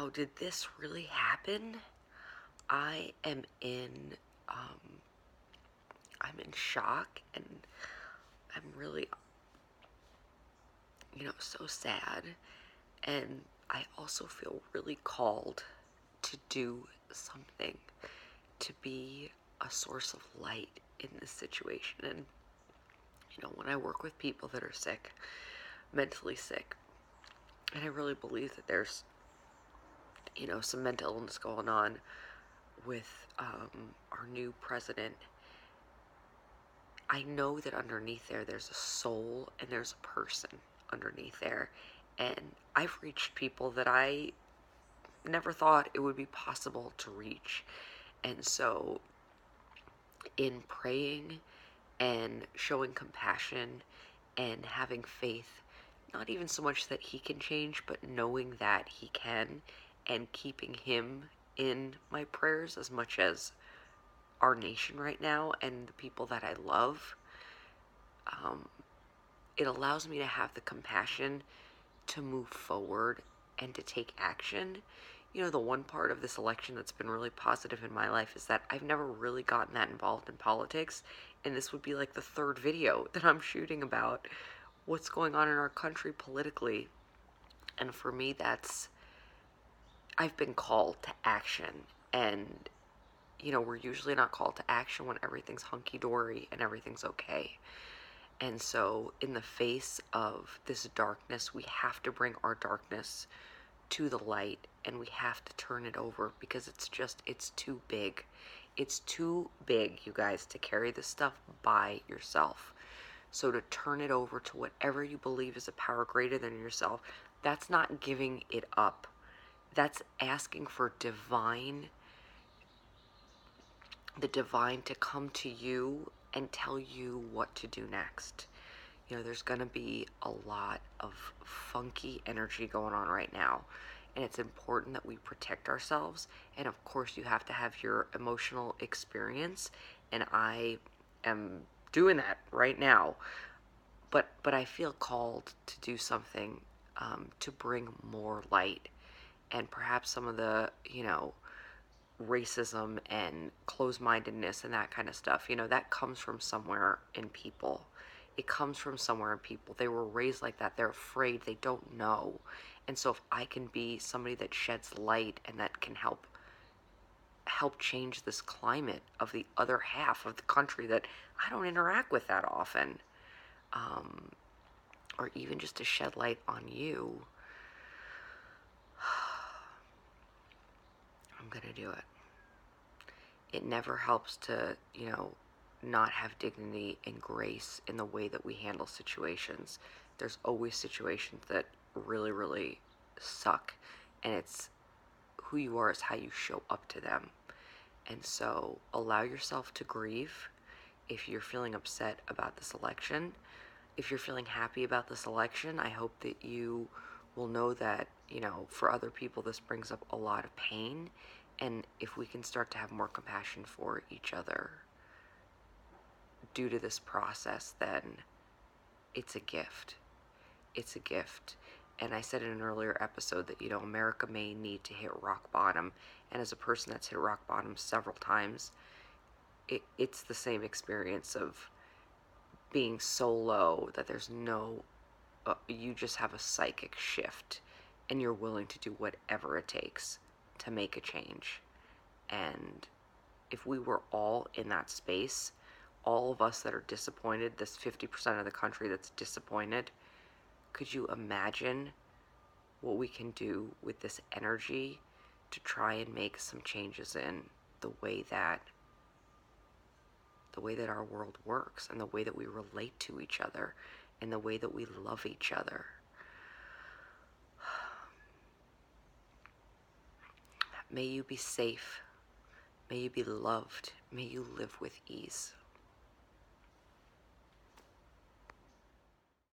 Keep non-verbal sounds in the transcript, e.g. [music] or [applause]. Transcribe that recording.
wow, did this really happen? I am in, um, I'm in shock and I'm really, you know, so sad. And I also feel really called to do something, to be a source of light in this situation. And, you know, when I work with people that are sick, mentally sick, and I really believe that there's, you know, some mental illness going on with um, our new president. I know that underneath there, there's a soul and there's a person underneath there. And I've reached people that I never thought it would be possible to reach. And so, in praying and showing compassion and having faith, not even so much that he can change, but knowing that he can and keeping him in my prayers as much as our nation right now and the people that I love. Um, it allows me to have the compassion to move forward and to take action. You know, the one part of this election that's been really positive in my life is that I've never really gotten that involved in politics, and this would be like the third video [laughs] that I'm shooting about what's going on in our country politically. And for me, that's, I've been called to action. And, you know, we're usually not called to action when everything's hunky dory and everything's okay. And so, in the face of this darkness, we have to bring our darkness to the light and we have to turn it over because it's just, it's too big. It's too big, you guys, to carry this stuff by yourself. So, to turn it over to whatever you believe is a power greater than yourself, that's not giving it up. That's asking for divine, the divine to come to you and tell you what to do next. You know, there's going to be a lot of funky energy going on right now. And it's important that we protect ourselves. And of course, you have to have your emotional experience. And I am doing that right now. But, but I feel called to do something um, to bring more light. And perhaps some of the, you know, racism and closed mindedness and that kind of stuff, you know, that comes from somewhere in people. It comes from somewhere in people. They were raised like that. They're afraid. They don't know. And so if I can be somebody that sheds light and that can help help change this climate of the other half of the country that I don't interact with that often, um, or even just to shed light on you, going to do it. It never helps to, you know, not have dignity and grace in the way that we handle situations. There's always situations that really, really suck, and it's who you are is how you show up to them. And so allow yourself to grieve if you're feeling upset about this election. If you're feeling happy about this election, I hope that you will know that, you know, for other people, this brings up a lot of pain and if we can start to have more compassion for each other due to this process, then it's a gift. It's a gift. And I said in an earlier episode that, you know, America may need to hit rock bottom. And as a person that's hit rock bottom several times, it, it's the same experience of being so low that there's no, uh, you just have a psychic shift and you're willing to do whatever it takes to make a change. And if we were all in that space, all of us that are disappointed, this 50% of the country that's disappointed, could you imagine what we can do with this energy to try and make some changes in the way that the way that our world works and the way that we relate to each other and the way that we love each other. May you be safe. May you be loved. May you live with ease.